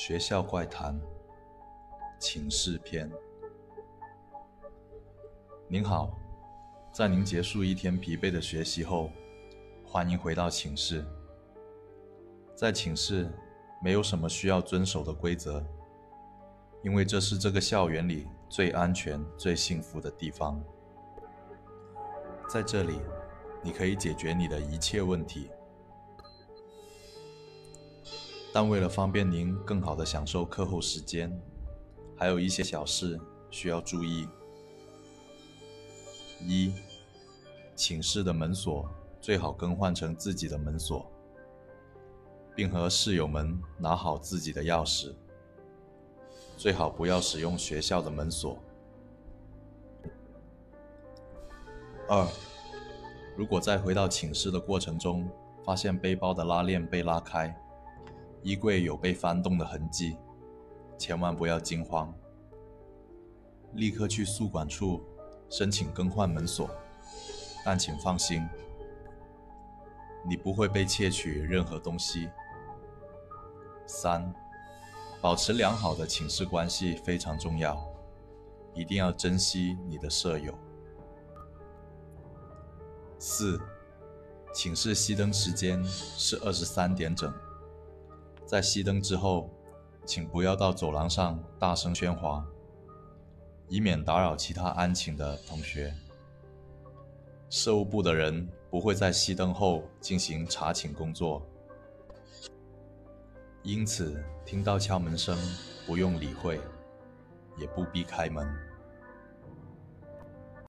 学校怪谈，寝室篇。您好，在您结束一天疲惫的学习后，欢迎回到寝室。在寝室，没有什么需要遵守的规则，因为这是这个校园里最安全、最幸福的地方。在这里，你可以解决你的一切问题。但为了方便您更好的享受课后时间，还有一些小事需要注意：一、寝室的门锁最好更换成自己的门锁，并和室友们拿好自己的钥匙，最好不要使用学校的门锁。二、如果在回到寝室的过程中发现背包的拉链被拉开，衣柜有被翻动的痕迹，千万不要惊慌，立刻去宿管处申请更换门锁。但请放心，你不会被窃取任何东西。三，保持良好的寝室关系非常重要，一定要珍惜你的舍友。四，寝室熄灯时间是二十三点整。在熄灯之后，请不要到走廊上大声喧哗，以免打扰其他安寝的同学。事务部的人不会在熄灯后进行查寝工作，因此听到敲门声不用理会，也不必开门。